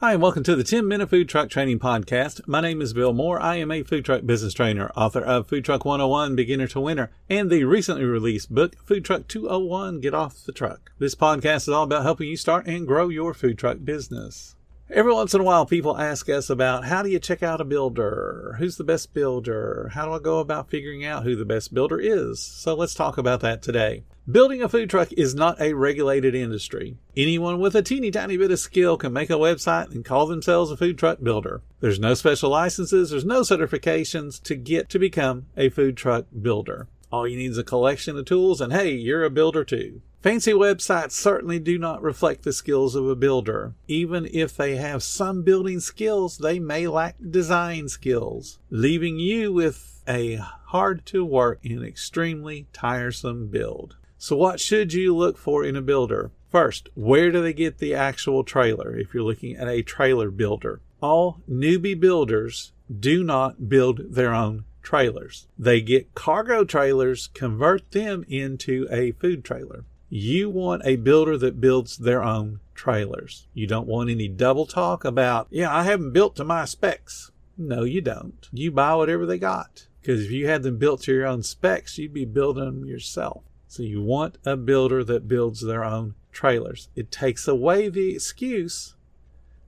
Hi, and welcome to the 10 Minute Food Truck Training Podcast. My name is Bill Moore. I am a food truck business trainer, author of Food Truck 101 Beginner to Winner, and the recently released book, Food Truck 201 Get Off the Truck. This podcast is all about helping you start and grow your food truck business. Every once in a while, people ask us about how do you check out a builder? Who's the best builder? How do I go about figuring out who the best builder is? So let's talk about that today. Building a food truck is not a regulated industry. Anyone with a teeny tiny bit of skill can make a website and call themselves a food truck builder. There's no special licenses, there's no certifications to get to become a food truck builder. All you need is a collection of tools, and hey, you're a builder too. Fancy websites certainly do not reflect the skills of a builder. Even if they have some building skills, they may lack design skills, leaving you with a hard to work and extremely tiresome build. So, what should you look for in a builder? First, where do they get the actual trailer if you're looking at a trailer builder? All newbie builders do not build their own trailers. They get cargo trailers, convert them into a food trailer. You want a builder that builds their own trailers. You don't want any double talk about, yeah, I haven't built to my specs. No, you don't. You buy whatever they got. Because if you had them built to your own specs, you'd be building them yourself. So you want a builder that builds their own trailers. It takes away the excuse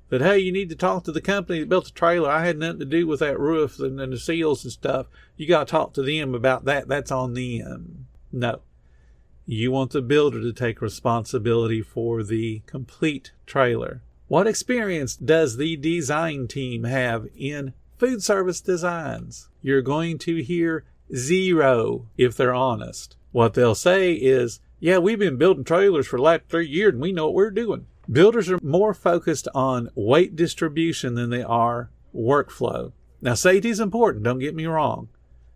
that, hey, you need to talk to the company that built the trailer. I had nothing to do with that roof and, and the seals and stuff. You got to talk to them about that. That's on them. No. You want the builder to take responsibility for the complete trailer. What experience does the design team have in food service designs? You're going to hear zero if they're honest. What they'll say is, yeah, we've been building trailers for the last three years and we know what we're doing. Builders are more focused on weight distribution than they are workflow. Now, safety is important, don't get me wrong.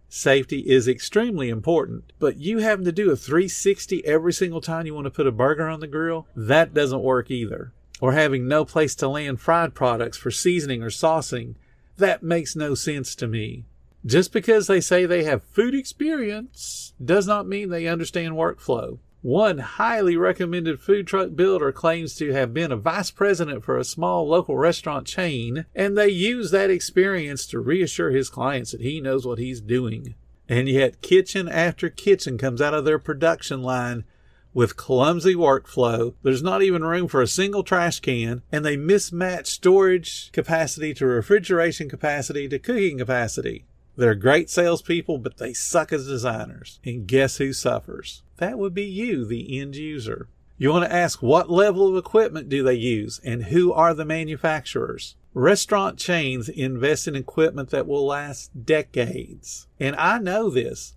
Safety is extremely important, but you having to do a 360 every single time you want to put a burger on the grill, that doesn't work either. Or having no place to land fried products for seasoning or saucing, that makes no sense to me. Just because they say they have food experience does not mean they understand workflow. One highly recommended food truck builder claims to have been a vice president for a small local restaurant chain, and they use that experience to reassure his clients that he knows what he's doing. And yet, kitchen after kitchen comes out of their production line with clumsy workflow. There's not even room for a single trash can, and they mismatch storage capacity to refrigeration capacity to cooking capacity. They're great salespeople, but they suck as designers. And guess who suffers? That would be you, the end user. You want to ask what level of equipment do they use and who are the manufacturers? Restaurant chains invest in equipment that will last decades. And I know this.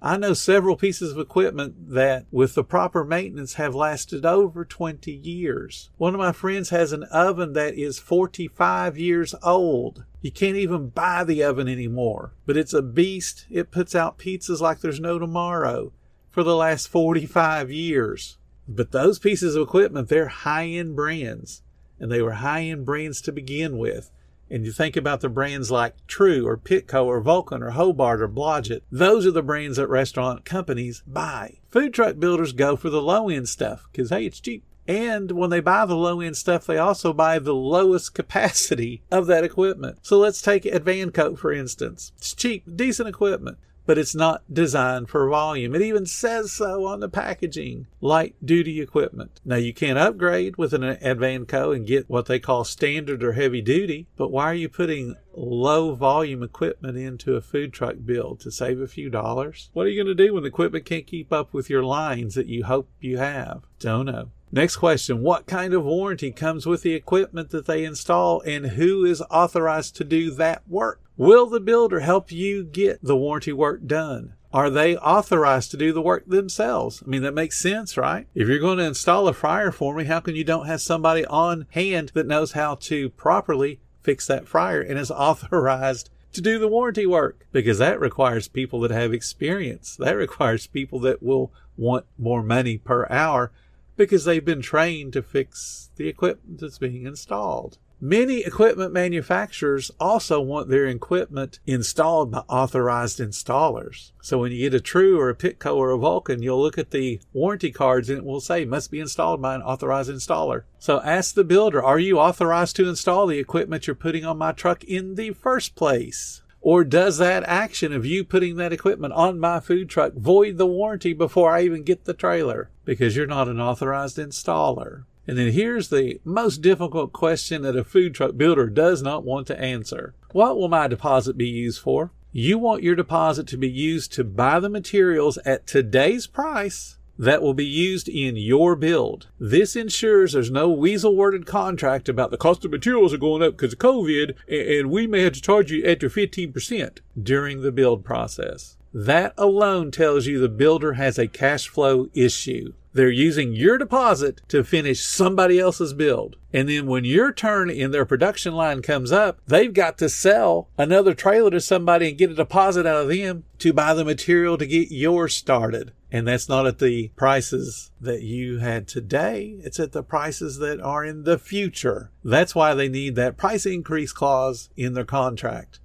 I know several pieces of equipment that, with the proper maintenance, have lasted over 20 years. One of my friends has an oven that is 45 years old. You can't even buy the oven anymore, but it's a beast. It puts out pizzas like there's no tomorrow for the last 45 years. But those pieces of equipment, they're high end brands, and they were high end brands to begin with and you think about the brands like True or Pitco or Vulcan or Hobart or Blodgett, those are the brands that restaurant companies buy. Food truck builders go for the low end stuff because, hey, it's cheap. And when they buy the low end stuff, they also buy the lowest capacity of that equipment. So let's take Avantco, for instance. It's cheap, decent equipment but it's not designed for volume. It even says so on the packaging. Light duty equipment. Now you can upgrade with an Avantco and get what they call standard or heavy duty, but why are you putting low volume equipment into a food truck build to save a few dollars? What are you going to do when the equipment can't keep up with your lines that you hope you have? Don't know. Next question What kind of warranty comes with the equipment that they install and who is authorized to do that work? Will the builder help you get the warranty work done? Are they authorized to do the work themselves? I mean, that makes sense, right? If you're going to install a fryer for me, how can you don't have somebody on hand that knows how to properly fix that fryer and is authorized to do the warranty work because that requires people that have experience. That requires people that will want more money per hour because they've been trained to fix the equipment that's being installed. Many equipment manufacturers also want their equipment installed by authorized installers. So when you get a True or a Pitco or a Vulcan, you'll look at the warranty cards and it will say must be installed by an authorized installer. So ask the builder, are you authorized to install the equipment you're putting on my truck in the first place? Or does that action of you putting that equipment on my food truck void the warranty before I even get the trailer? Because you're not an authorized installer. And then here's the most difficult question that a food truck builder does not want to answer. What will my deposit be used for? You want your deposit to be used to buy the materials at today's price that will be used in your build. This ensures there's no weasel worded contract about the cost of materials are going up because of COVID and we may have to charge you extra 15% during the build process. That alone tells you the builder has a cash flow issue. They're using your deposit to finish somebody else's build. And then when your turn in their production line comes up, they've got to sell another trailer to somebody and get a deposit out of them to buy the material to get yours started. And that's not at the prices that you had today. It's at the prices that are in the future. That's why they need that price increase clause in their contract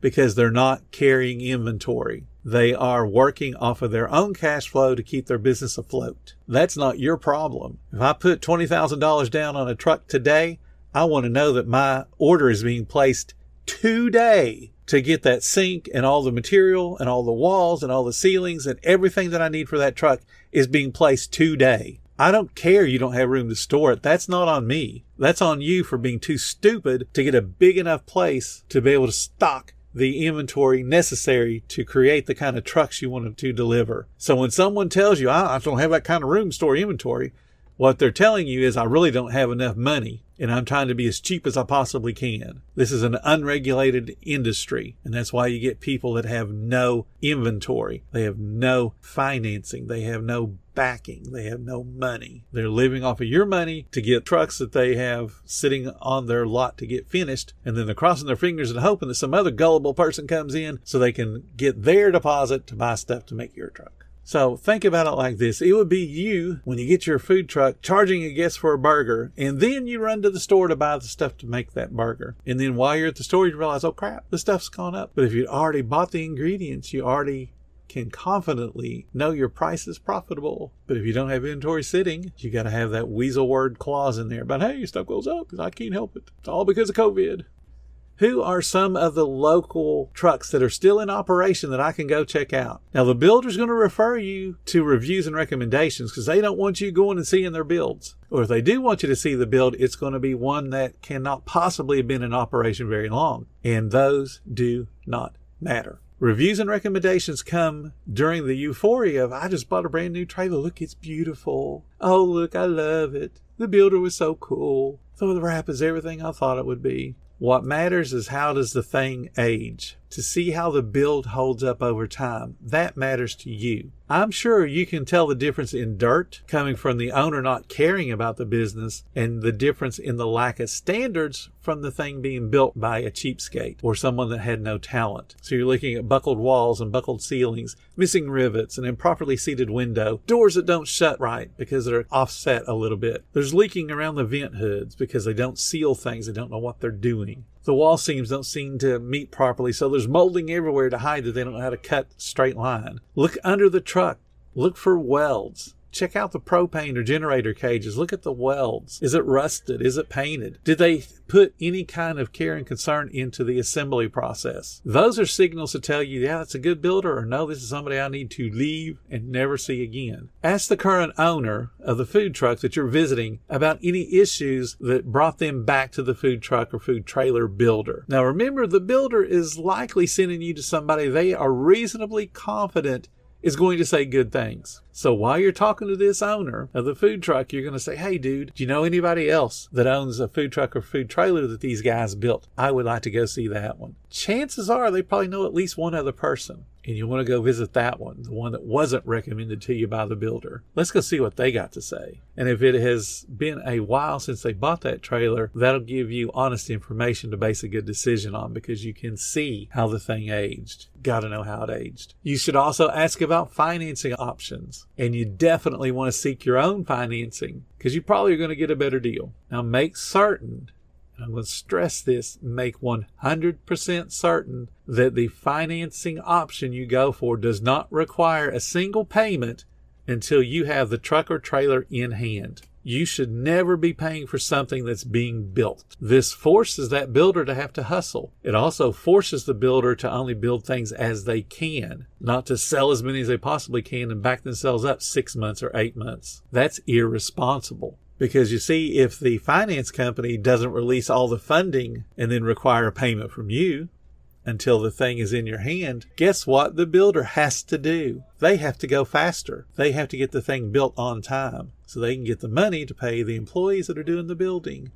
because they're not carrying inventory. They are working off of their own cash flow to keep their business afloat. That's not your problem. If I put $20,000 down on a truck today, I want to know that my order is being placed today to get that sink and all the material and all the walls and all the ceilings and everything that I need for that truck is being placed today. I don't care you don't have room to store it. That's not on me. That's on you for being too stupid to get a big enough place to be able to stock the inventory necessary to create the kind of trucks you wanted to deliver. So when someone tells you, ah, I don't have that kind of room to store inventory, what they're telling you is, I really don't have enough money and I'm trying to be as cheap as I possibly can. This is an unregulated industry, and that's why you get people that have no inventory. They have no financing. They have no backing. They have no money. They're living off of your money to get trucks that they have sitting on their lot to get finished, and then they're crossing their fingers and hoping that some other gullible person comes in so they can get their deposit to buy stuff to make your truck. So think about it like this. It would be you when you get your food truck charging a guest for a burger and then you run to the store to buy the stuff to make that burger. And then while you're at the store, you realize, oh crap, the stuff's gone up. But if you'd already bought the ingredients, you already can confidently know your price is profitable. But if you don't have inventory sitting, you got to have that weasel word clause in there. But hey, stuff goes up because I can't help it. It's all because of COVID who are some of the local trucks that are still in operation that I can go check out? Now, the builder's going to refer you to reviews and recommendations because they don't want you going and seeing their builds. Or if they do want you to see the build, it's going to be one that cannot possibly have been in operation very long. And those do not matter. Reviews and recommendations come during the euphoria of, I just bought a brand new trailer. Look, it's beautiful. Oh, look, I love it. The builder was so cool. So the wrap is everything I thought it would be. What matters is how does the thing age? To see how the build holds up over time. That matters to you. I'm sure you can tell the difference in dirt coming from the owner not caring about the business and the difference in the lack of standards from the thing being built by a cheapskate or someone that had no talent. So you're looking at buckled walls and buckled ceilings, missing rivets, an improperly seated window, doors that don't shut right because they're offset a little bit. There's leaking around the vent hoods because they don't seal things. They don't know what they're doing. The wall seams don't seem to meet properly, so there's molding everywhere to hide that they don't know how to cut straight line. Look under the truck. Look for welds. Check out the propane or generator cages. Look at the welds. Is it rusted? Is it painted? Did they put any kind of care and concern into the assembly process? Those are signals to tell you, yeah, that's a good builder, or no, this is somebody I need to leave and never see again. Ask the current owner of the food truck that you're visiting about any issues that brought them back to the food truck or food trailer builder. Now remember, the builder is likely sending you to somebody they are reasonably confident is going to say good things. So while you're talking to this owner of the food truck, you're going to say, Hey, dude, do you know anybody else that owns a food truck or food trailer that these guys built? I would like to go see that one. Chances are they probably know at least one other person and you want to go visit that one, the one that wasn't recommended to you by the builder. Let's go see what they got to say. And if it has been a while since they bought that trailer, that'll give you honest information to base a good decision on because you can see how the thing aged. Got to know how it aged. You should also ask about financing options. And you definitely want to seek your own financing because you probably are going to get a better deal. Now make certain I'm going to stress this, make 100% certain that the financing option you go for does not require a single payment until you have the truck or trailer in hand. You should never be paying for something that's being built. This forces that builder to have to hustle. It also forces the builder to only build things as they can, not to sell as many as they possibly can and back themselves up six months or eight months. That's irresponsible. Because you see, if the finance company doesn't release all the funding and then require a payment from you until the thing is in your hand, guess what the builder has to do? They have to go faster. They have to get the thing built on time so they can get the money to pay the employees that are doing the building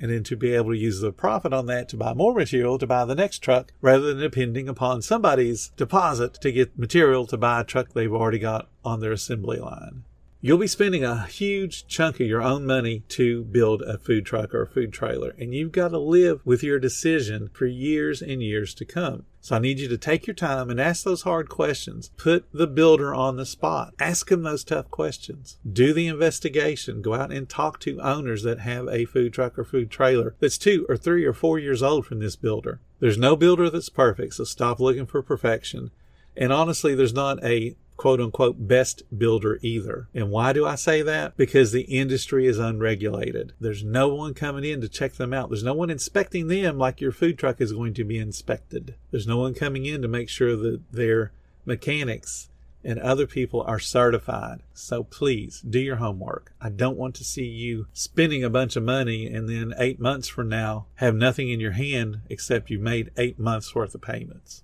and then to be able to use the profit on that to buy more material to buy the next truck rather than depending upon somebody's deposit to get material to buy a truck they've already got on their assembly line. You'll be spending a huge chunk of your own money to build a food truck or a food trailer, and you've got to live with your decision for years and years to come. So I need you to take your time and ask those hard questions. Put the builder on the spot. Ask him those tough questions. Do the investigation. Go out and talk to owners that have a food truck or food trailer that's two or three or four years old from this builder. There's no builder that's perfect, so stop looking for perfection. And honestly, there's not a quote unquote best builder either. And why do I say that? Because the industry is unregulated. There's no one coming in to check them out. There's no one inspecting them like your food truck is going to be inspected. There's no one coming in to make sure that their mechanics and other people are certified. So please do your homework. I don't want to see you spending a bunch of money and then eight months from now have nothing in your hand except you made eight months worth of payments.